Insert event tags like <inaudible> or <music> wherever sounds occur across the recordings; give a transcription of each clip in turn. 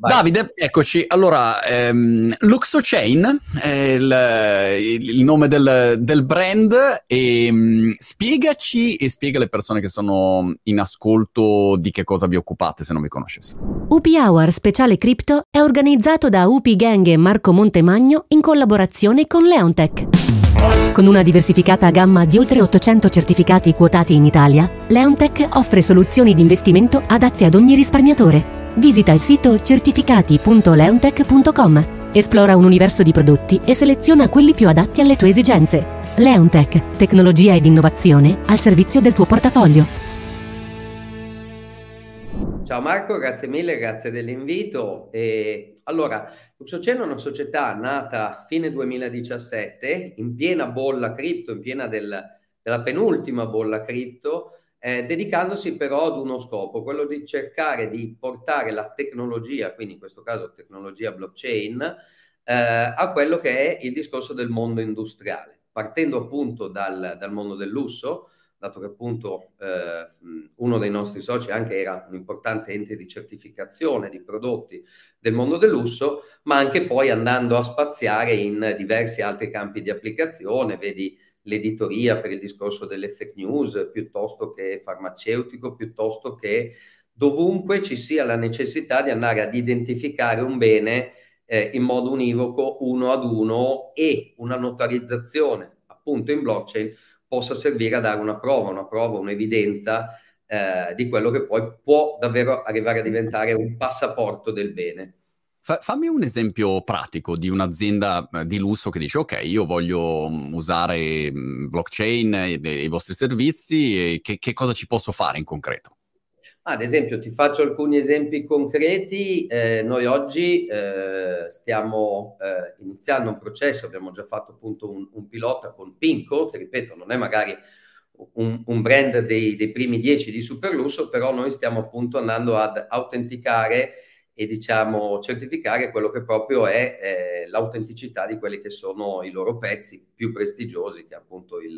Vai. Davide, eccoci. Allora, ehm, Luxochain è il, il nome del, del, brand e ehm, spiegaci e spiega alle persone che sono in ascolto di che cosa vi occupate se non vi conoscessero. UP Hour Speciale Crypto è organizzato da UP Gang e Marco Montemagno in collaborazione con Leontech. Con una diversificata gamma di oltre 800 certificati quotati in Italia, Leontech offre soluzioni di investimento adatte ad ogni risparmiatore. Visita il sito certificati.leontech.com, esplora un universo di prodotti e seleziona quelli più adatti alle tue esigenze. Leontech, tecnologia ed innovazione al servizio del tuo portafoglio. Ciao Marco, grazie mille, grazie dell'invito. E allora, Luxoceno è una società nata a fine 2017, in piena bolla cripto, in piena del, della penultima bolla cripto, eh, dedicandosi però ad uno scopo, quello di cercare di portare la tecnologia, quindi in questo caso tecnologia blockchain, eh, a quello che è il discorso del mondo industriale, partendo appunto dal, dal mondo del lusso, dato che appunto eh, uno dei nostri soci anche era un importante ente di certificazione di prodotti del mondo del lusso, ma anche poi andando a spaziare in diversi altri campi di applicazione, vedi l'editoria per il discorso delle fake news, piuttosto che farmaceutico, piuttosto che dovunque ci sia la necessità di andare ad identificare un bene eh, in modo univoco, uno ad uno, e una notarizzazione appunto in blockchain possa servire a dare una prova, una prova, un'evidenza eh, di quello che poi può davvero arrivare a diventare un passaporto del bene. Fa, fammi un esempio pratico di un'azienda eh, di lusso che dice ok, io voglio mm, usare mm, blockchain e, e i vostri servizi, e che, che cosa ci posso fare in concreto? Ad esempio, ti faccio alcuni esempi concreti. Eh, noi oggi eh, stiamo eh, iniziando un processo, abbiamo già fatto appunto un, un, pilota con Pinco, che ripeto non è magari un, un brand dei, dei, primi dieci di Superlusso, però noi stiamo appunto andando ad autenticare e diciamo certificare quello che proprio è eh, l'autenticità di quelli che sono i loro pezzi più prestigiosi, che è appunto il,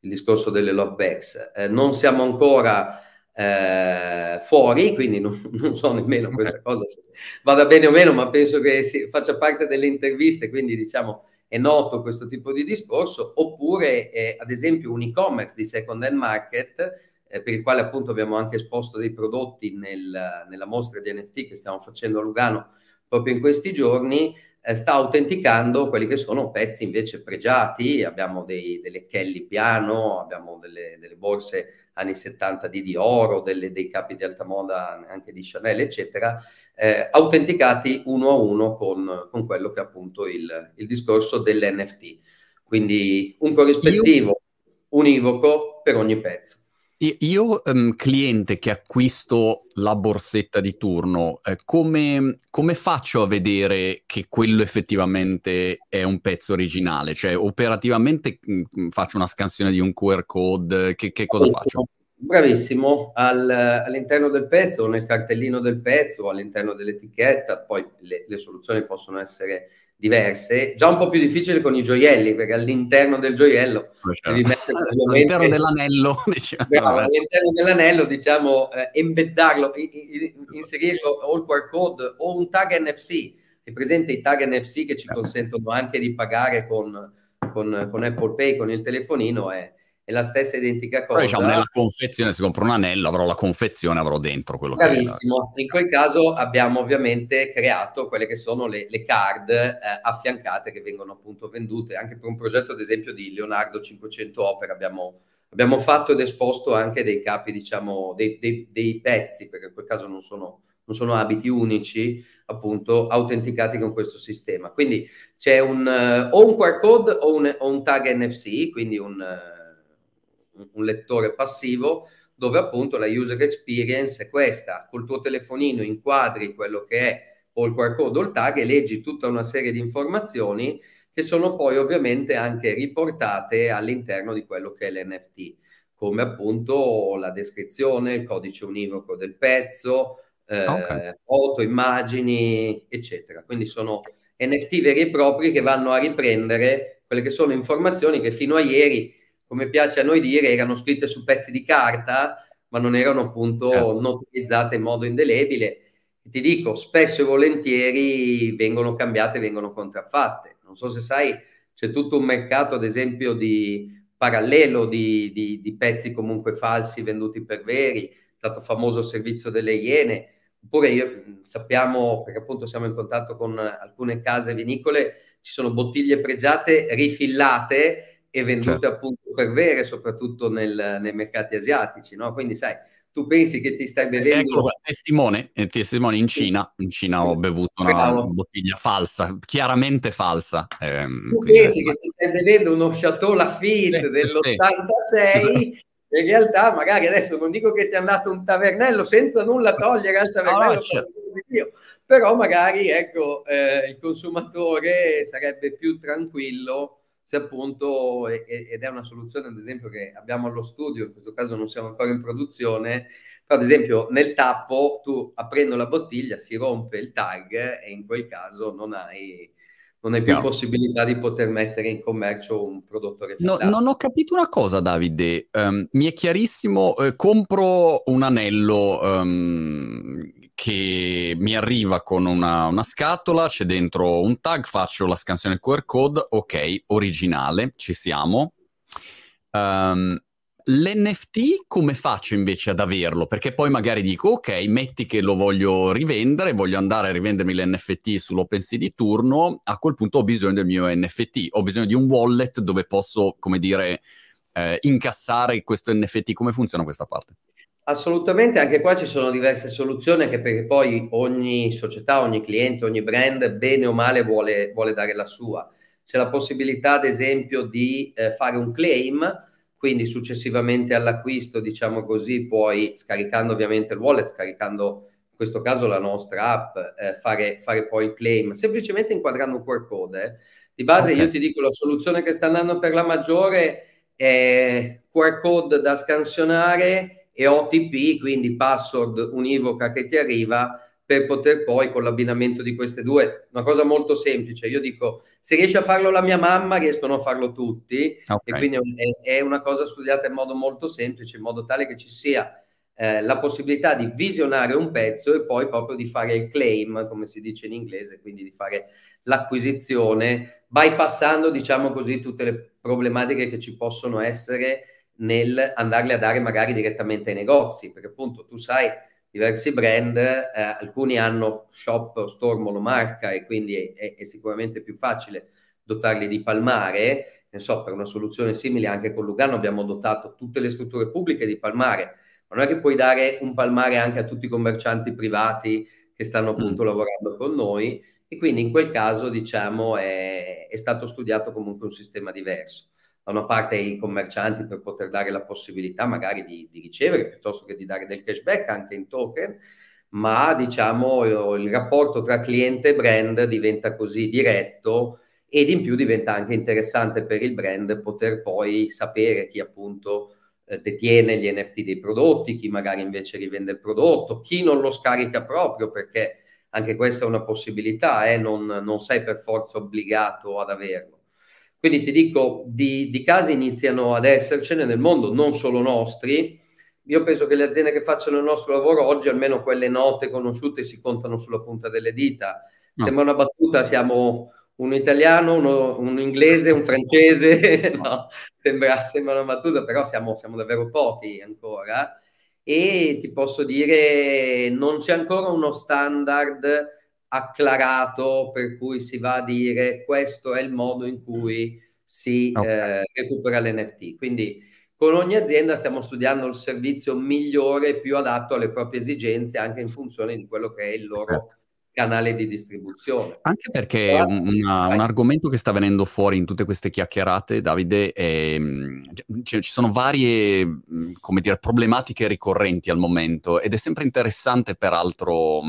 il discorso delle love bags. Eh, non siamo ancora eh, fuori, quindi non, <laughs> non, so nemmeno questa cosa se vada bene o meno, ma penso che si, faccia parte delle interviste, quindi diciamo è noto questo tipo di discorso, oppure eh, ad esempio un e-commerce di second hand market eh, per il quale appunto abbiamo anche esposto dei prodotti nel, nella mostra di NFT che stiamo facendo a Lugano proprio in questi giorni, eh, sta autenticando quelli che sono pezzi invece pregiati, abbiamo dei, delle Kelly piano, abbiamo delle, delle borse anni 70 di Dior, delle, dei capi di alta moda anche di Chanel, eccetera, eh, autenticati uno a uno con, con quello che è appunto il, il discorso dell'NFT. Quindi un corrispettivo univoco per ogni pezzo. Io, um, cliente che acquisto la borsetta di turno, eh, come, come, faccio a vedere che quello effettivamente è un pezzo originale? Cioè, operativamente mh, mm, faccio una scansione di un QR code, che, che cosa Bravissimo. faccio? Bravissimo, Al, all'interno del pezzo, nel cartellino del pezzo, all'interno dell'etichetta, poi le, le soluzioni possono essere diverse, già un po' più difficile con i gioielli, perché all'interno del gioiello certo. mettere <laughs> all'interno dell'anello, <laughs> diciamo. all'interno dell'anello, diciamo, eh, embeddarlo, inserirlo o il QR code o un tag NFC. È presente i tag NFC che ci consentono anche di pagare con, con, con Apple Pay, con il telefonino, è, è la stessa identica cosa. Poi, diciamo, nella confezione, se compro un anello, avrò la confezione, avrò dentro quello Bravissimo. che. In quel caso abbiamo ovviamente creato quelle che sono le, le card eh, affiancate che vengono appunto vendute anche per un progetto, ad esempio, di Leonardo 500 Opera. Abbiamo, abbiamo fatto ed esposto anche dei capi, diciamo, dei, dei, dei pezzi, perché in quel caso non sono, non sono abiti unici, appunto autenticati con questo sistema. Quindi c'è un, uh, o un QR code o un, o un tag NFC, quindi un, uh, un lettore passivo dove appunto la user experience è questa, col tuo telefonino inquadri quello che è o il QR code o il tag e leggi tutta una serie di informazioni che sono poi ovviamente anche riportate all'interno di quello che è l'NFT, come appunto la descrizione, il codice univoco del pezzo, eh, okay. foto, immagini, eccetera. Quindi sono NFT veri e propri che vanno a riprendere quelle che sono informazioni che fino a ieri come piace a noi dire, erano scritte su pezzi di carta, ma non erano appunto certo. notarizzate in modo indelebile. ti dico, spesso e volentieri vengono cambiate, vengono contraffatte. Non so se sai, c'è tutto un mercato, ad esempio, di parallelo di, di, di pezzi comunque falsi venduti per veri, è stato famoso servizio delle Iene, oppure io, sappiamo, perché appunto siamo in contatto con alcune case vinicole, ci sono bottiglie pregiate rifillate e vendute certo. appunto per vere, soprattutto nel, nei mercati asiatici, no? Quindi sai, tu pensi che ti stai bevendo... Ecco, testimone, eh, testimone in Cina, in Cina ho bevuto una Bravo. bottiglia falsa, chiaramente falsa. Ehm, tu pensi che ti stai bevendo uno Chateau Lafitte sì, dell'86 sì. in realtà magari adesso non dico che ti è andato un tavernello senza nulla togliere al tavernello, no, però magari ecco, eh, il consumatore sarebbe più tranquillo se appunto, ed è una soluzione ad esempio che abbiamo allo studio, in questo caso non siamo ancora in produzione, però ad esempio nel tappo tu aprendo la bottiglia si rompe il tag e in quel caso non hai, non hai più no. possibilità di poter mettere in commercio un prodotto refillato. No, non ho capito una cosa Davide, um, mi è chiarissimo, eh, compro un anello um, che mi arriva con una, una, scatola, c'è dentro un tag, faccio la scansione QR code, ok, originale, ci siamo. Um, L'NFT come faccio invece ad averlo? Perché poi magari dico, ok, metti che lo voglio rivendere, voglio andare a rivendermi l'NFT sull'OpenSea di turno, a quel punto ho bisogno del mio NFT, ho bisogno di un wallet dove posso, come dire, eh, incassare questo NFT. Come funziona questa parte? Assolutamente, anche qua ci sono diverse soluzioni, anche perché poi ogni società, ogni cliente, ogni brand, bene o male, vuole, vuole dare la sua. C'è la possibilità, ad esempio, di eh, fare un claim, quindi successivamente all'acquisto, diciamo così, puoi, scaricando ovviamente il wallet, scaricando in questo caso la nostra app, eh, fare, fare, poi il claim, semplicemente inquadrando un QR code. Eh. Di base okay. io ti dico, la soluzione che sta andando per la maggiore è QR code da scansionare e OTP, quindi password univoca che ti arriva per poter poi con l'abbinamento di queste due, una cosa molto semplice, io dico se riesce a farlo la mia mamma riescono a farlo tutti. Okay. e quindi è, è, una cosa studiata in modo molto semplice, in modo tale che ci sia eh, la possibilità di visionare un pezzo e poi proprio di fare il claim, come si dice in inglese, quindi di fare l'acquisizione, bypassando diciamo così tutte le problematiche che ci possono essere nel andarli a dare magari direttamente ai negozi, perché appunto tu sai, diversi brand, eh, alcuni hanno shop o store monomarca e quindi è, è, sicuramente più facile dotarli di palmare. Ne so, per una soluzione simile anche con Lugano abbiamo dotato tutte le strutture pubbliche di palmare, ma non è che puoi dare un palmare anche a tutti i commercianti privati che stanno appunto mm. lavorando con noi e quindi in quel caso diciamo è, è stato studiato comunque un sistema diverso da una parte ai commercianti per poter dare la possibilità magari di, di, ricevere piuttosto che di dare del cashback anche in token, ma diciamo il rapporto tra cliente e brand diventa così diretto ed in più diventa anche interessante per il brand poter poi sapere chi appunto eh, detiene gli NFT dei prodotti, chi magari invece rivende il prodotto, chi non lo scarica proprio perché anche questa è una possibilità, eh? non, non sei per forza obbligato ad averlo. Quindi ti dico, di, di, casi iniziano ad essercene nel mondo, non solo nostri. Io penso che le aziende che facciano il nostro lavoro oggi, almeno quelle note, conosciute, si contano sulla punta delle dita. No. Sembra una battuta, siamo un italiano, uno, un inglese, un francese, <laughs> no, sembra, sembra, una battuta, però siamo, siamo davvero pochi ancora. E ti posso dire, non c'è ancora uno standard acclarato per cui si va a dire questo è il modo in cui si okay. eh, recupera l'NFT. Quindi con ogni azienda stiamo studiando il servizio migliore e più adatto alle proprie esigenze anche in funzione di quello che è il loro certo. canale di distribuzione. Anche perché una, un argomento che sta venendo fuori in tutte queste chiacchierate, Davide, è, cioè, ci sono varie come dire, problematiche ricorrenti al momento ed è sempre interessante peraltro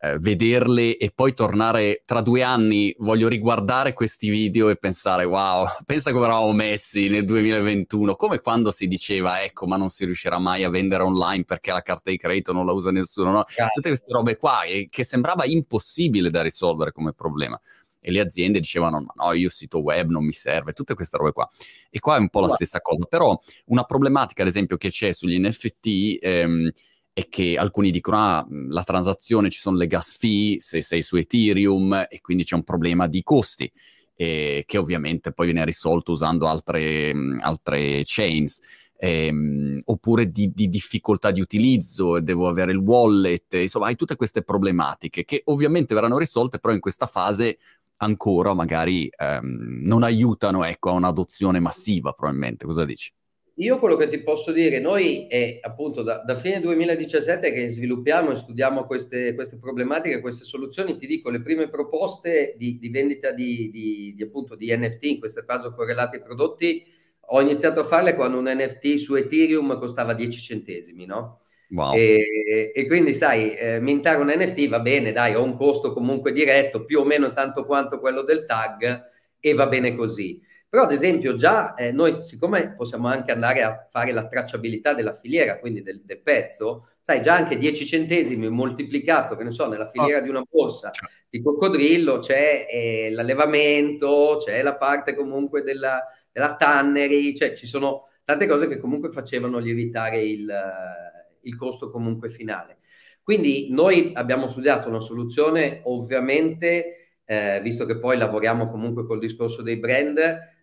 eh, vederle e poi tornare tra due anni, voglio riguardare questi video e pensare wow, <laughs> pensa come eravamo messi nel 2021, come quando si diceva ecco ma non si riuscirà mai a vendere online perché la carta di credito non la usa nessuno, no? Tutte queste robe qua e che sembrava impossibile da risolvere come problema e le aziende dicevano no, io sito web non mi serve, tutte queste robe qua. E qua è un po' la stessa cosa, però una problematica ad esempio che c'è sugli NFT ehm, è che alcuni dicono, ah, la transazione ci sono le gas fee se sei su Ethereum e quindi c'è un problema di costi, eh, che ovviamente poi viene risolto usando altre, altre chains. Ehm, oppure di, di, difficoltà di utilizzo, devo avere il wallet, insomma hai tutte queste problematiche che ovviamente verranno risolte, però in questa fase ancora magari ehm, non aiutano ecco, a un'adozione massiva probabilmente. Cosa dici? Io quello che ti posso dire, noi è appunto da, da fine 2017 che sviluppiamo e studiamo queste, queste, problematiche, queste soluzioni, ti dico le prime proposte di, di vendita di, di, di, appunto di NFT, in questo caso correlati ai prodotti, ho iniziato a farle quando un NFT su Ethereum costava 10 centesimi, no? Wow. E, e, quindi sai, eh, mintare un NFT va bene, dai, ho un costo comunque diretto, più o meno tanto quanto quello del tag e va bene così. Però ad esempio già eh, noi, siccome possiamo anche andare a fare la tracciabilità della filiera, quindi del, del pezzo, sai già anche 10 centesimi moltiplicato, che ne so, nella filiera oh. di una borsa certo. di coccodrillo c'è eh, l'allevamento, c'è la parte comunque della, della tannery, cioè ci sono tante cose che comunque facevano lievitare il il costo comunque finale. Quindi noi abbiamo studiato una soluzione ovviamente, eh, visto che poi lavoriamo comunque col discorso dei brand,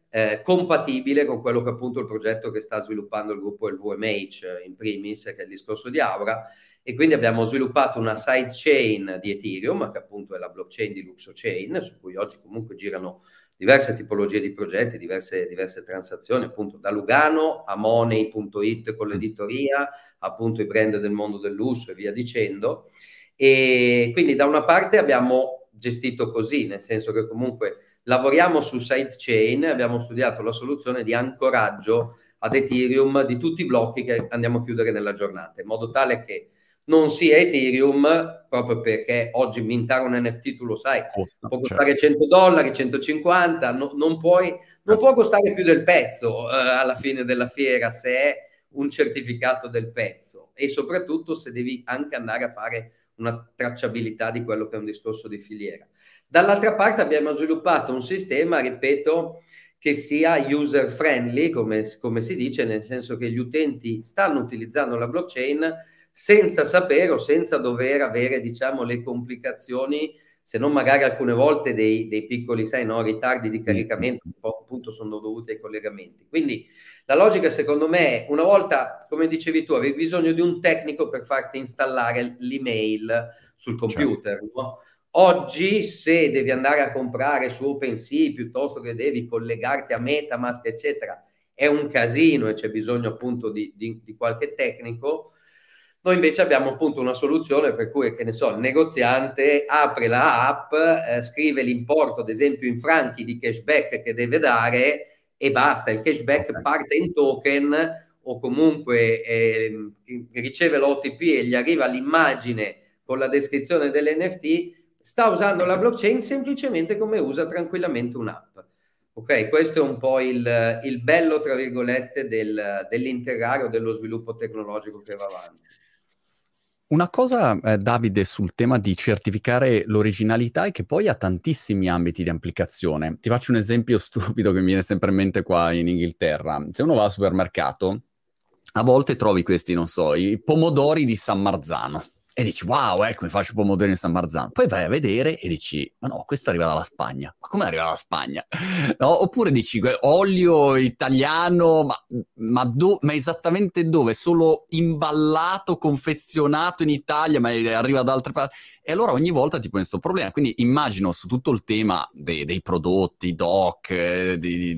eh, compatibile con quello che appunto il progetto che sta sviluppando il gruppo LVMH in primis, che è il discorso di Aura, e quindi abbiamo sviluppato una sidechain di Ethereum, che appunto è la blockchain di LuxoChain, su cui oggi comunque girano diverse tipologie di progetti, diverse, diverse transazioni, appunto da Lugano a Money.it con l'editoria, appunto i brand del mondo del lusso e via dicendo. E quindi da una parte abbiamo gestito così, nel senso che comunque lavoriamo su sidechain, abbiamo studiato la soluzione di ancoraggio ad Ethereum di tutti i blocchi che andiamo a chiudere nella giornata, in modo tale che non sia Ethereum, proprio perché oggi mintare un NFT, tu lo sai, Costa, può costare certo. 100 dollari, 150, no, non, puoi, non può costare più del pezzo eh, alla fine della fiera se è un certificato del pezzo e soprattutto se devi anche andare a fare una tracciabilità di quello che è un discorso di filiera. Dall'altra parte abbiamo sviluppato un sistema, ripeto, che sia user friendly, come, come si dice, nel senso che gli utenti stanno utilizzando la blockchain senza sapere o senza dover avere, diciamo, le complicazioni, se non magari alcune volte dei, dei piccoli, sai, no, ritardi di caricamento, un po' appunto sono dovuti ai collegamenti. Quindi la logica, secondo me, è una volta, come dicevi tu, avevi bisogno di un tecnico per farti installare l'email sul computer, certo. no? Oggi, se devi andare a comprare su OpenSea piuttosto che devi collegarti a Metamask, eccetera, è un casino e c'è bisogno appunto di, di, di qualche tecnico noi invece abbiamo appunto una soluzione per cui, che ne so, il negoziante apre la app, eh, scrive l'importo, ad esempio in franchi di cashback che deve dare e basta, il cashback parte in token o comunque eh, riceve l'OTP e gli arriva l'immagine con la descrizione dell'NFT, sta usando la blockchain semplicemente come usa tranquillamente un'app. Ok, questo è un po' il, il bello, tra virgolette, del, dell'integrare o dello sviluppo tecnologico che va avanti. Una cosa, eh, Davide, sul tema di certificare l'originalità è che poi ha tantissimi ambiti di applicazione. Ti faccio un esempio <laughs> stupido che mi viene sempre in mente qua in Inghilterra. Se uno va al supermercato, a volte trovi questi, non so, i pomodori di San Marzano e dici wow, ecco mi faccio pomodori in San Marzano. Poi vai a vedere e dici ma no, questo arriva dalla Spagna. Ma come arriva dalla Spagna? <laughs> No? Oppure dici olio italiano, ma, ma, do, ma, esattamente dove? Solo imballato, confezionato in Italia, ma arriva da altre parti. E allora ogni volta ti poni questo problema. Quindi immagino su tutto il tema dei, dei prodotti, doc, eh, di,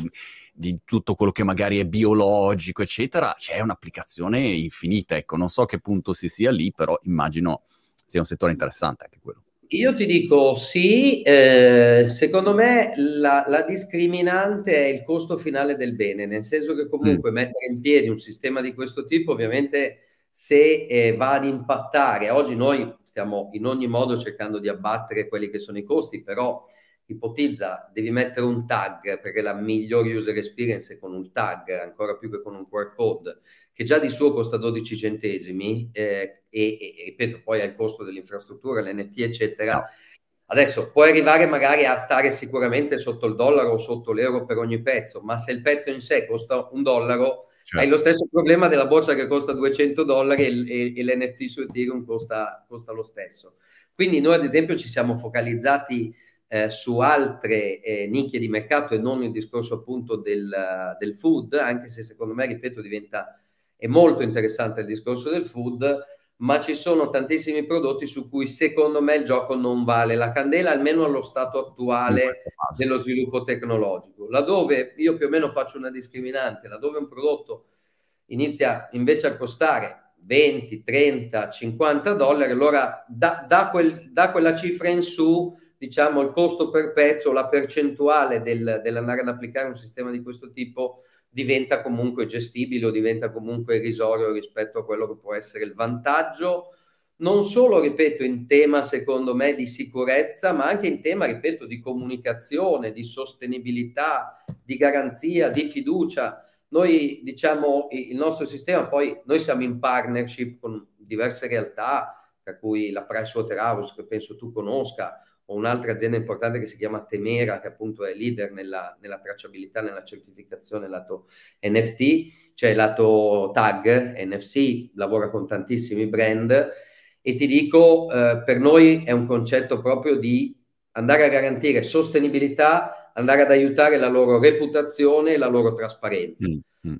di, tutto quello che magari è biologico, eccetera, c'è un'applicazione infinita. Ecco, non so che punto si sia lì, però immagino sia un settore interessante anche quello. Io ti dico sì, eh, secondo me la, la, discriminante è il costo finale del bene, nel senso che comunque mm. mettere in piedi un sistema di questo tipo ovviamente se eh, va ad impattare, oggi noi stiamo in ogni modo cercando di abbattere quelli che sono i costi, però ipotizza devi mettere un tag perché la migliore user experience è con un tag, ancora più che con un QR code, che già di suo costa 12 centesimi eh, e, e, ripeto poi al costo dell'infrastruttura, l'NFT eccetera. No. Adesso puoi arrivare magari a stare sicuramente sotto il dollaro o sotto l'euro per ogni pezzo, ma se il pezzo in sé costa un dollaro, certo. hai lo stesso problema della borsa che costa 200 dollari e, e, e l'NFT su Ethereum costa, costa, lo stesso. Quindi noi ad esempio ci siamo focalizzati eh, su altre eh, nicchie di mercato e non il discorso appunto del, del food, anche se secondo me, ripeto, diventa è molto interessante il discorso del food, ma ci sono tantissimi prodotti su cui secondo me il gioco non vale la candela, almeno allo stato attuale dello sviluppo tecnologico. Laddove io più o meno faccio una discriminante, laddove un prodotto inizia invece a costare 20, 30, 50 dollari, allora da, da, quel, da quella cifra in su, diciamo, il costo per pezzo, la percentuale del, dell'andare ad applicare un sistema di questo tipo diventa comunque gestibile o diventa comunque irrisorio rispetto a quello che può essere il vantaggio, non solo, ripeto, in tema secondo me di sicurezza, ma anche in tema, ripeto, di comunicazione, di sostenibilità, di garanzia, di fiducia. Noi diciamo il nostro sistema, poi noi siamo in partnership con diverse realtà, tra cui la Pricewaterhouse, che penso tu conosca, o un'altra azienda importante che si chiama Temera, che appunto è leader nella, nella tracciabilità, nella certificazione lato NFT, cioè lato tag, NFC, lavora con tantissimi brand e ti dico, eh, per noi è un concetto proprio di andare a garantire sostenibilità, andare ad aiutare la loro reputazione e la loro trasparenza. Mm, mm.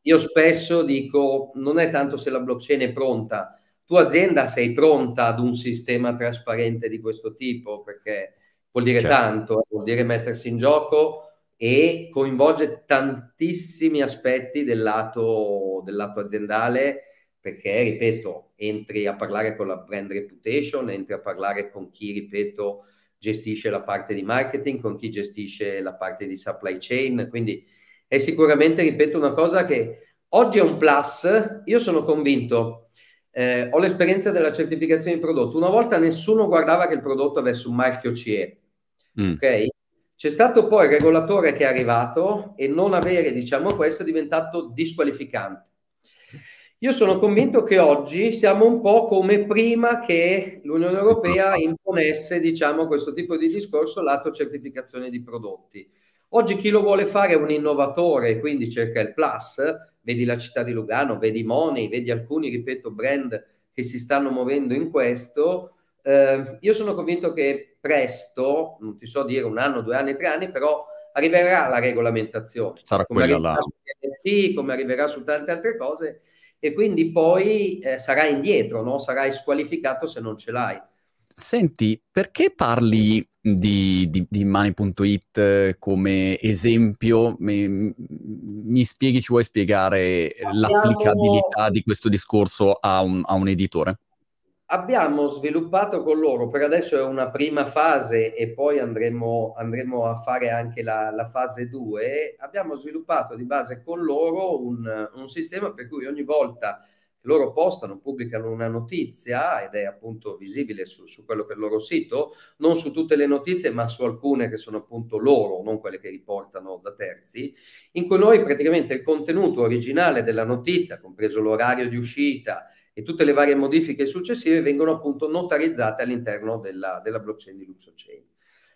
Io spesso dico, non è tanto se la blockchain è pronta, tua azienda sei pronta ad un sistema trasparente di questo tipo? Perché vuol dire certo. tanto, eh, vuol dire mettersi in gioco e coinvolge tantissimi aspetti del lato, del lato aziendale perché, ripeto, entri a parlare con la brand reputation, entri a parlare con chi, ripeto, gestisce la parte di marketing, con chi gestisce la parte di supply chain, quindi è sicuramente, ripeto, una cosa che oggi è un plus, io sono convinto eh, ho l'esperienza della certificazione di prodotto. Una volta nessuno guardava che il prodotto avesse un marchio CE. Mm. Ok? C'è stato poi il regolatore che è arrivato e non avere, diciamo, questo è diventato disqualificante. Io sono convinto che oggi siamo un po' come prima che l'Unione Europea <laughs> imponesse, diciamo, questo tipo di discorso lato certificazione di prodotti. Oggi chi lo vuole fare è un innovatore, quindi cerca il plus, vedi la città di Lugano, vedi Money, vedi alcuni, ripeto, brand che si stanno muovendo in questo. Eh, io sono convinto che presto, non ti so dire un anno, due anni, tre anni, però arriverà la regolamentazione. Sarà come quella là. NFT, come arriverà su tante altre cose, e quindi poi eh, sarai indietro, no? sarai squalificato se non ce l'hai. Senti, perché parli di, di, di Money.it come esempio? Mi, mi, spieghi, ci vuoi spiegare abbiamo, l'applicabilità di questo discorso a un, a un, editore? Abbiamo sviluppato con loro, per adesso è una prima fase e poi andremo, andremo a fare anche la, la, fase 2, abbiamo sviluppato di base con loro un, un sistema per cui ogni volta loro postano, pubblicano una notizia ed è appunto visibile su, su, quello che è il loro sito, non su tutte le notizie, ma su alcune che sono appunto loro, non quelle che riportano da terzi, in cui noi praticamente il contenuto originale della notizia, compreso l'orario di uscita e tutte le varie modifiche successive, vengono appunto notarizzate all'interno della, della blockchain di LuxoChain.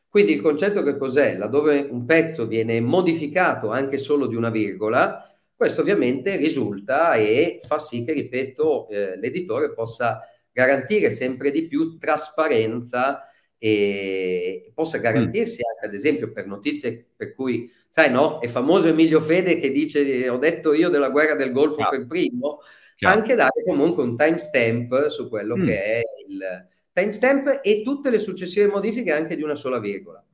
Quindi il concetto che cos'è? Laddove un pezzo viene modificato anche solo di una virgola, questo ovviamente risulta e fa sì che, ripeto, eh, l'editore possa garantire sempre di più trasparenza e possa mm. garantirsi anche, ad esempio, per notizie per cui, sai, no, è famoso Emilio Fede che dice ho detto io della guerra del Golfo Chiaro. per primo, Chiaro. anche dare comunque un timestamp su quello mm. che è il timestamp e tutte le successive modifiche anche di una sola virgola.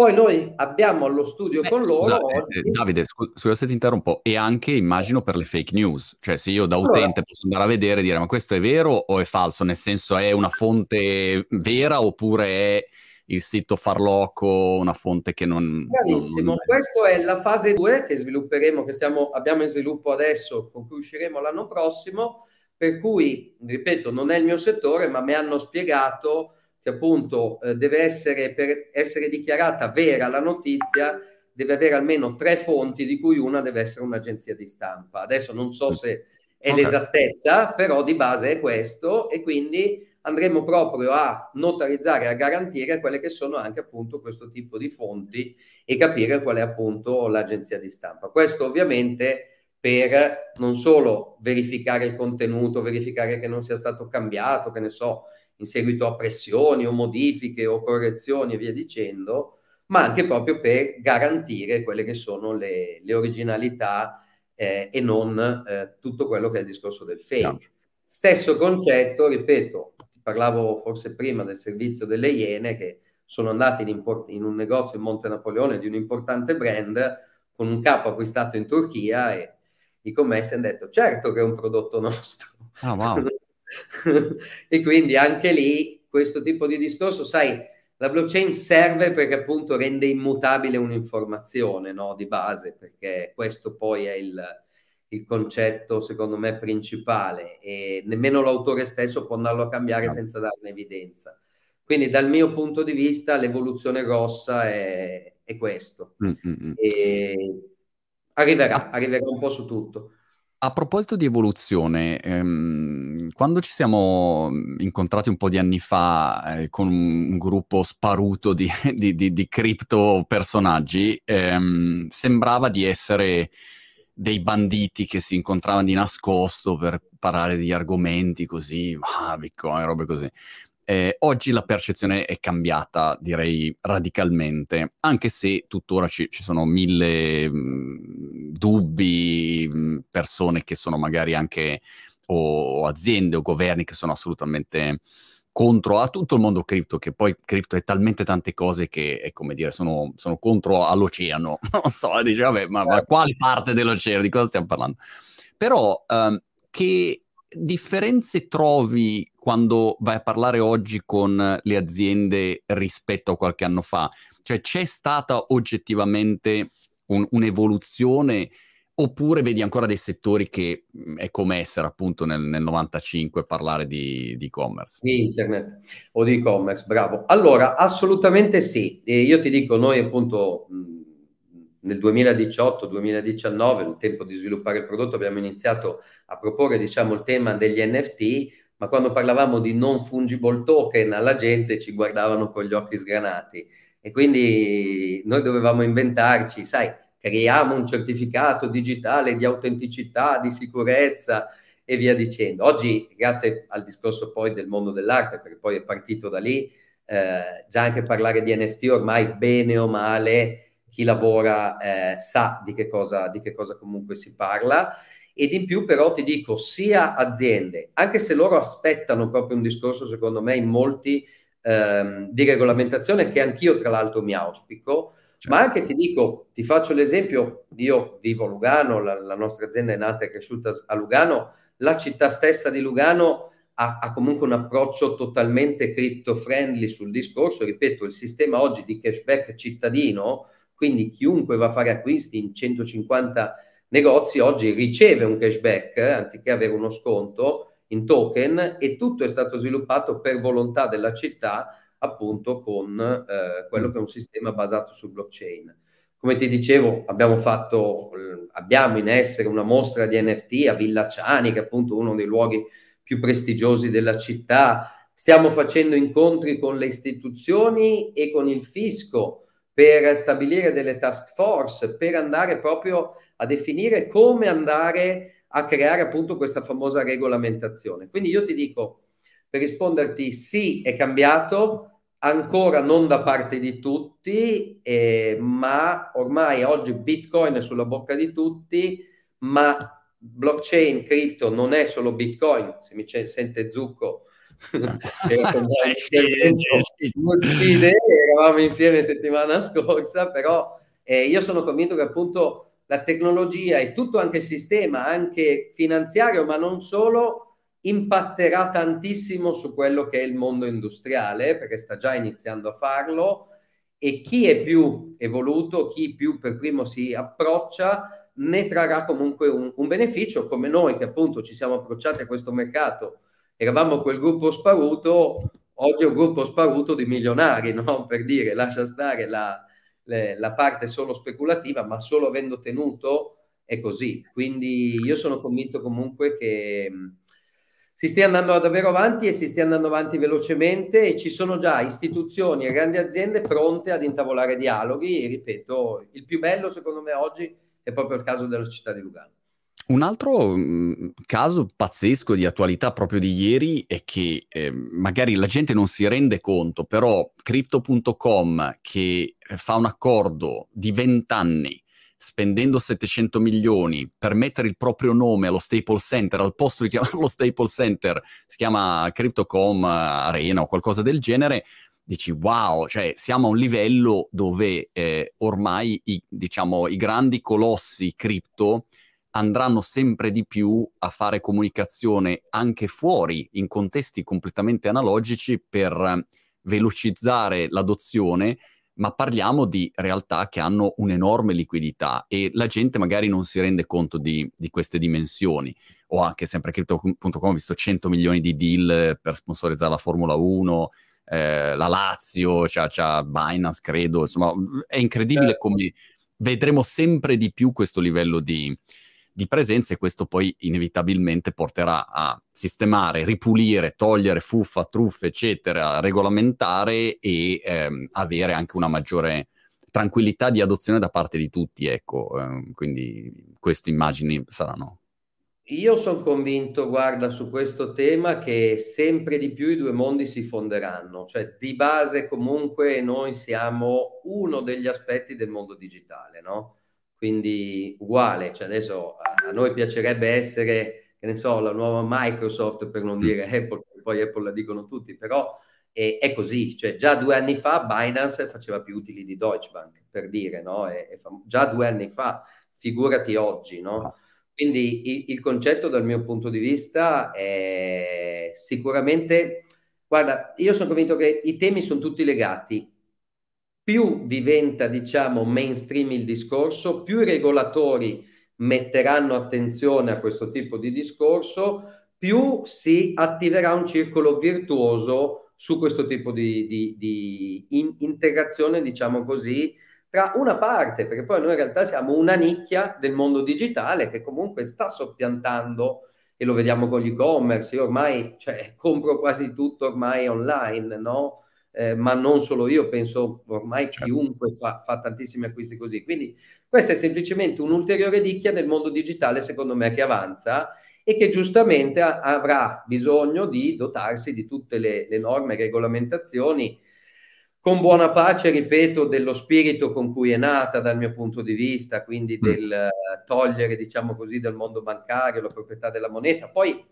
Poi noi abbiamo allo studio Beh, con loro. Eh, oggi... Davide, scusa se ti interrompo, e anche immagino per le fake news, cioè se io da utente allora, posso andare a vedere e dire ma questo è vero o è falso, nel senso è una fonte vera oppure è il sito farloco, una fonte che non... Benissimo, non, questa è la fase 2 che svilupperemo, che stiamo, abbiamo in sviluppo adesso, con cui usciremo l'anno prossimo, per cui, ripeto, non è il mio settore, ma mi hanno spiegato che appunto eh, deve essere, per essere dichiarata vera la notizia, deve avere almeno tre fonti, di cui una deve essere un'agenzia di stampa. Adesso non so se è okay. l'esattezza, però di base è questo e quindi andremo proprio a notarizzare, a garantire quelle che sono anche appunto questo tipo di fonti e capire qual è appunto l'agenzia di stampa. Questo ovviamente per non solo verificare il contenuto, verificare che non sia stato cambiato, che ne so, in seguito a pressioni o modifiche o correzioni e via dicendo, ma anche proprio per garantire quelle che sono le, le originalità eh, e non eh, tutto quello che è il discorso del fake. No. Stesso concetto, ripeto, parlavo forse prima del servizio delle Iene che sono andati in, import- in un negozio in Monte Napoleone di un importante brand con un capo acquistato in Turchia e i commessi hanno detto certo che è un prodotto <laughs> nostro. Oh, wow. <laughs> e quindi anche lì questo tipo di discorso, sai, la blockchain serve perché appunto rende immutabile un'informazione no, di base, perché questo poi è il, il, concetto secondo me principale e nemmeno l'autore stesso può andarlo a cambiare no. senza darne evidenza. Quindi dal mio punto di vista l'evoluzione grossa è, è questo. Mm-hmm. E arriverà, arriverà un po' su tutto. A proposito di evoluzione, ehm, quando ci siamo incontrati un po' di anni fa eh, con un gruppo sparuto di, <laughs> di, di, di cripto personaggi, ehm, sembrava di essere dei banditi che si incontravano di nascosto per parlare di argomenti così, ah, Bitcoin, robe così. Eh, oggi la percezione è cambiata, direi radicalmente, anche se tuttora ci, ci sono mille mh, mm, dubbi, mh, mm, persone che sono magari anche, o, o aziende o governi che sono assolutamente contro a tutto il mondo cripto, che poi cripto è talmente tante cose che è come dire, sono, sono contro all'oceano. <laughs> Non so, dice, vabbè, ma, ma, quale parte dell'oceano? Di cosa stiamo parlando? Però um, che differenze trovi quando vai a parlare oggi con le aziende rispetto a qualche anno fa? Cioè c'è stata oggettivamente un, un'evoluzione oppure vedi ancora dei settori che mm, è come essere appunto nel, nel 95 parlare di, di e-commerce? Di internet o di e-commerce, bravo. Allora, assolutamente sì. E io ti dico, noi appunto mm, nel 2018-2019, nel tempo di sviluppare il prodotto, abbiamo iniziato a proporre diciamo, il tema degli NFT, ma quando parlavamo di non fungible token alla gente ci guardavano con gli occhi sgranati e quindi noi dovevamo inventarci, sai, creiamo un certificato digitale di autenticità, di sicurezza e via dicendo. Oggi, grazie al discorso poi del mondo dell'arte, perché poi è partito da lì, eh, già anche parlare di NFT ormai bene o male chi lavora eh, sa di che, cosa, di che cosa comunque si parla ed in più però ti dico sia aziende, anche se loro aspettano proprio un discorso secondo me in molti ehm, di regolamentazione che anch'io tra l'altro mi auspico, certo. ma anche ti dico, ti faccio l'esempio, io vivo a Lugano, la, la nostra azienda è nata e cresciuta a Lugano, la città stessa di Lugano ha, ha comunque un approccio totalmente crypto friendly sul discorso, ripeto, il sistema oggi di cashback cittadino quindi chiunque va a fare acquisti in 150 negozi oggi riceve un cashback eh, anziché avere uno sconto in token e tutto è stato sviluppato per volontà della città appunto con eh, quello che è un sistema basato su blockchain. Come ti dicevo, abbiamo fatto, abbiamo in essere una mostra di NFT a Villa Ciani, che è appunto uno dei luoghi più prestigiosi della città. Stiamo facendo incontri con le istituzioni e con il fisco per stabilire delle task force, per andare proprio a definire come andare a creare appunto questa famosa regolamentazione. Quindi io ti dico, per risponderti, sì, è cambiato, ancora non da parte di tutti, eh, ma ormai oggi Bitcoin è sulla bocca di tutti, ma blockchain, cripto non è solo Bitcoin, se mi sente Zucco, <laughs> idee, eravamo insieme settimana scorsa, però eh, io sono convinto che appunto la tecnologia e tutto anche il sistema, anche finanziario, ma non solo, impatterà tantissimo su quello che è il mondo industriale, perché sta già iniziando a farlo, e chi è più evoluto, chi più per primo si approccia, ne trarrà comunque un, un beneficio, come noi che appunto ci siamo approcciati a questo mercato eravamo quel gruppo sparuto, oggi è un gruppo sparuto di milionari, no? <laughs> per dire, lascia stare la, le, la parte solo speculativa, ma solo avendo tenuto è così. Quindi io sono convinto comunque che mh, si stia andando davvero avanti e si stia andando avanti velocemente e ci sono già istituzioni e grandi aziende pronte ad intavolare dialoghi e ripeto, il più bello secondo me oggi è proprio il caso della città di Lugano. Un altro mm, caso pazzesco di attualità proprio di ieri è che eh, magari la gente non si rende conto, però Crypto.com che fa un accordo di 20 anni spendendo 700 milioni per mettere il proprio nome allo Staples Center, al posto di chiamarlo <laughs> Staples Center, si chiama Crypto.com Arena o qualcosa del genere, dici wow, cioè siamo a un livello dove eh, ormai i, diciamo, i grandi colossi cripto andranno sempre di più a fare comunicazione anche fuori, in contesti completamente analogici, per velocizzare l'adozione, ma parliamo di realtà che hanno un'enorme liquidità e la gente magari non si rende conto di, di queste dimensioni. O anche sempre Crypto.com ho visto 100 milioni di deal per sponsorizzare la Formula 1, eh, la Lazio, c'ha, c'ha Binance, credo, insomma è incredibile certo. come vedremo sempre di più questo livello di, di presenza e questo poi inevitabilmente porterà a sistemare, ripulire, togliere fuffa, truffe, eccetera, regolamentare e ehm, avere anche una maggiore tranquillità di adozione da parte di tutti, ecco, ehm, quindi questo immagini saranno. Io sono convinto, guarda, su questo tema che sempre di più i due mondi si fonderanno, cioè di base comunque noi siamo uno degli aspetti del mondo digitale, no? Quindi uguale, cioè adesso a, noi piacerebbe essere, che ne so, la nuova Microsoft per non dire <laughs> Apple, poi Apple la dicono tutti, però è, è, così, cioè già due anni fa Binance faceva più utili di Deutsche Bank, per dire, no? È, è fam- già due anni fa, figurati oggi, no? Ah. Quindi il, il concetto dal mio punto di vista è sicuramente, guarda, io sono convinto che i temi sono tutti legati, più diventa, diciamo, mainstream il discorso, più i regolatori metteranno attenzione a questo tipo di discorso, più si attiverà un circolo virtuoso su questo tipo di, di, di in, integrazione, diciamo così, tra una parte, perché poi noi in realtà siamo una nicchia del mondo digitale che comunque sta soppiantando e lo vediamo con gli e-commerce, io ormai cioè, <laughs> compro quasi tutto ormai online, no? Eh, ma non solo io, penso ormai certo. chiunque fa, fa, tantissimi acquisti così. Quindi questa è semplicemente un'ulteriore nicchia del mondo digitale, secondo me, che avanza e che giustamente a, avrà bisogno di dotarsi di tutte le, le norme e regolamentazioni con buona pace, ripeto, dello spirito con cui è nata dal mio punto di vista, quindi mm. del uh, togliere, diciamo così, dal mondo bancario la proprietà della moneta. Poi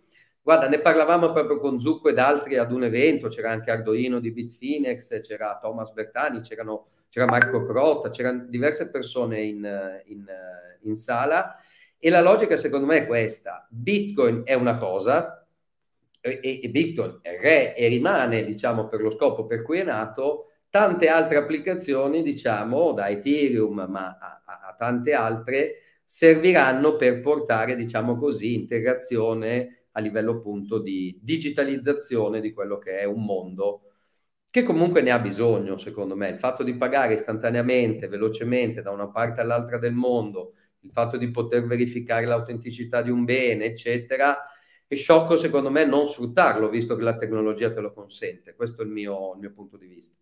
Guarda, ne parlavamo proprio con Zucco ed altri ad un evento, c'era anche Ardoino di Bitfinex, c'era Thomas Bertani, c'era Marco Crota, c'erano diverse persone in, in, in sala e la logica secondo me è questa. Bitcoin è una cosa e, e Bitcoin è re e rimane, diciamo, per lo scopo per cui è nato, tante altre applicazioni, diciamo, da Ethereum ma a, a, a tante altre, serviranno per portare, diciamo così, integrazione a livello appunto di digitalizzazione di quello che è un mondo che comunque ne ha bisogno, secondo me. Il fatto di pagare istantaneamente, velocemente, da una parte all'altra del mondo, il fatto di poter verificare l'autenticità di un bene, eccetera, è sciocco, secondo me, non sfruttarlo, visto che la tecnologia te lo consente. Questo è il mio, il mio punto di vista.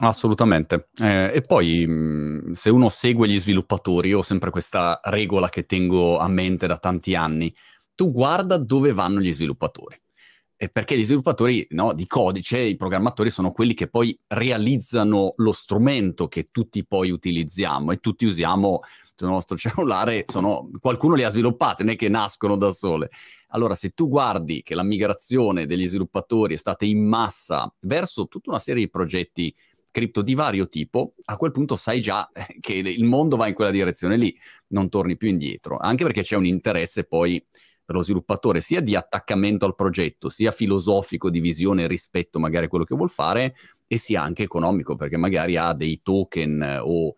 Assolutamente. Eh, e poi mh, se uno segue gli sviluppatori, io ho sempre questa regola che tengo a mente da tanti anni, tu guarda dove vanno gli sviluppatori. E perché gli sviluppatori no, di codice, i programmatori sono quelli che poi realizzano lo strumento che tutti poi utilizziamo e tutti usiamo sul nostro cellulare, sono, qualcuno li ha sviluppati, non è che nascono da sole. Allora, se tu guardi che la migrazione degli sviluppatori è stata in massa verso tutta una serie di progetti cripto di vario tipo, a quel punto sai già che il mondo va in quella direzione lì, non torni più indietro, anche perché c'è un interesse poi lo sviluppatore sia di attaccamento al progetto, sia filosofico di visione rispetto magari a quello che vuol fare, e sia anche economico, perché magari ha dei token eh, o,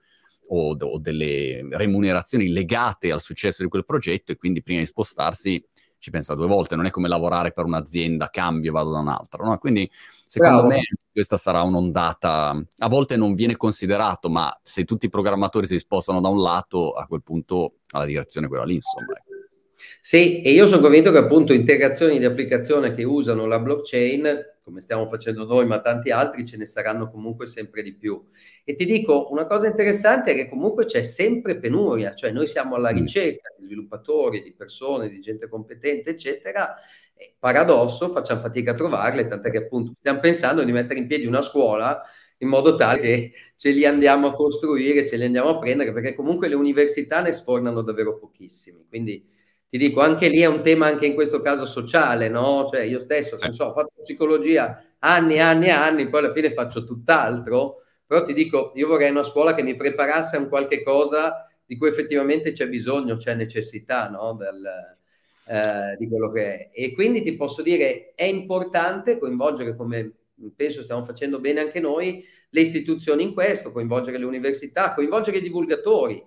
o, o delle remunerazioni legate al successo di quel progetto e quindi prima di spostarsi ci pensa due volte, non è come lavorare per un'azienda, cambio, vado da un'altra. No? Quindi secondo Bravo. me questa sarà un'ondata, a volte non viene considerato, ma se tutti i programmatori si spostano da un lato, a quel punto la direzione è quella lì, insomma. Sì, e io sono convinto che appunto integrazioni di applicazione che usano la blockchain come stiamo facendo noi, ma tanti altri, ce ne saranno comunque sempre di più. E ti dico, una cosa interessante è che comunque c'è sempre penuria, cioè noi siamo alla mm. ricerca di sviluppatori, di persone, di gente competente, eccetera, e paradosso, facciamo fatica a trovarle, tant'è che appunto stiamo pensando di mettere in piedi una scuola in modo tale che ce li andiamo a costruire, ce li andiamo a prendere, perché comunque le università ne sfornano davvero pochissimi. Quindi ti dico, anche lì è un tema anche in questo caso sociale, no? Cioè io stesso, sì. so, ho fatto psicologia anni e anni e anni, poi alla fine faccio tutt'altro, però ti dico, io vorrei una scuola che mi preparasse a un qualche cosa di cui effettivamente c'è bisogno, c'è necessità, no? Del, eh, di quello che è. E quindi ti posso dire, è importante coinvolgere come penso stiamo facendo bene anche noi, le istituzioni in questo, coinvolgere le università, coinvolgere i divulgatori,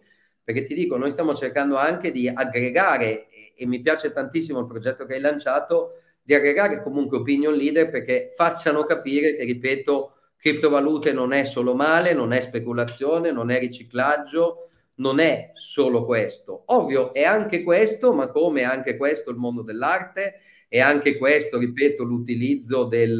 perché ti dico, noi stiamo cercando anche di aggregare, e, mi piace tantissimo il progetto che hai lanciato, di aggregare comunque opinion leader perché facciano capire che, ripeto, criptovalute non è solo male, non è speculazione, non è riciclaggio, non è solo questo. Ovvio, è anche questo, ma come anche questo il mondo dell'arte, è anche questo, ripeto, l'utilizzo del,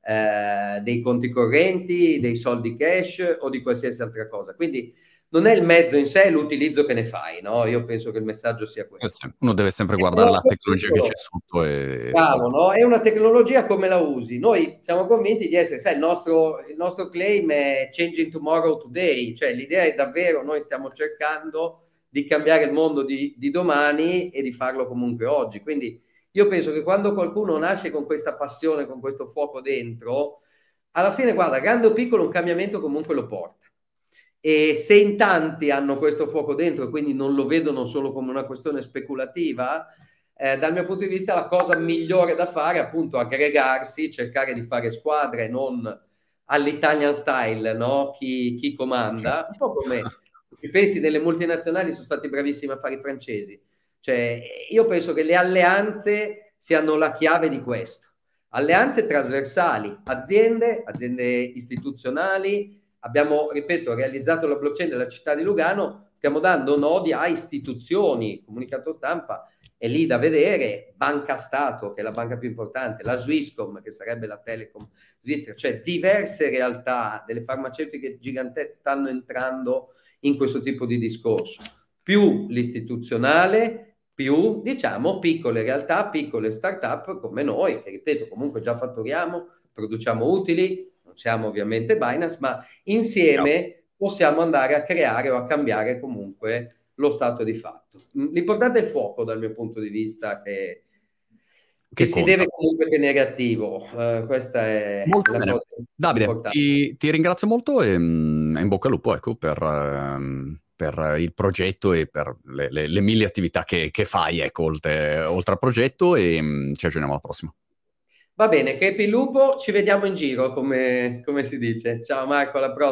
eh, dei conti correnti, dei soldi cash o di qualsiasi altra cosa. Quindi non è il mezzo in sé, è l'utilizzo che ne fai, no? Io penso che il messaggio sia questo. Uno deve sempre guardare la tecnologia che c'è sotto e... Bravo, no? È una tecnologia come la usi. Noi siamo convinti di essere, sai, il nostro, il nostro claim è changing tomorrow today, cioè l'idea è davvero, noi stiamo cercando di cambiare il mondo di, di domani e di farlo comunque oggi. Quindi io penso che quando qualcuno nasce con questa passione, con questo fuoco dentro, alla fine, guarda, grande o piccolo, un cambiamento comunque lo porta. E se in tanti hanno questo fuoco dentro e quindi non lo vedono solo come una questione speculativa, eh, dal mio punto di vista la cosa migliore da fare è appunto aggregarsi, cercare di fare squadre non all'Italian style, no? Chi, chi comanda, un po' come <laughs> se pensi delle multinazionali sono stati bravissimi a fare i francesi cioè, io penso che le alleanze siano la chiave di questo. Alleanze trasversali, aziende, aziende istituzionali. Abbiamo, ripeto, realizzato la blockchain della città di Lugano, stiamo dando nodi a istituzioni, comunicato stampa, è lì da vedere, Banca Stato, che è la banca più importante, la Swisscom, che sarebbe la Telecom svizzera, cioè diverse realtà delle farmaceutiche gigantesche stanno entrando in questo tipo di discorso. Più l'istituzionale, più diciamo piccole realtà, piccole start-up come noi, che ripeto comunque già fatturiamo, produciamo utili, siamo ovviamente Binance, ma insieme possiamo andare a creare o a cambiare comunque lo stato di fatto. L'importante è il fuoco dal mio punto di vista che, che si deve comunque tenere attivo. Uh, questa è molto la bene. cosa Davide, ti, ti, ringrazio molto e mm, in bocca al lupo ecco, per... Um per il progetto e per le, le, le mille attività che, che fai ecco, oltre, oltre, al progetto e mm, ci aggiorniamo alla prossima. Va bene, crepi lupo, ci vediamo in giro come, come si dice. Ciao Marco, alla prossima.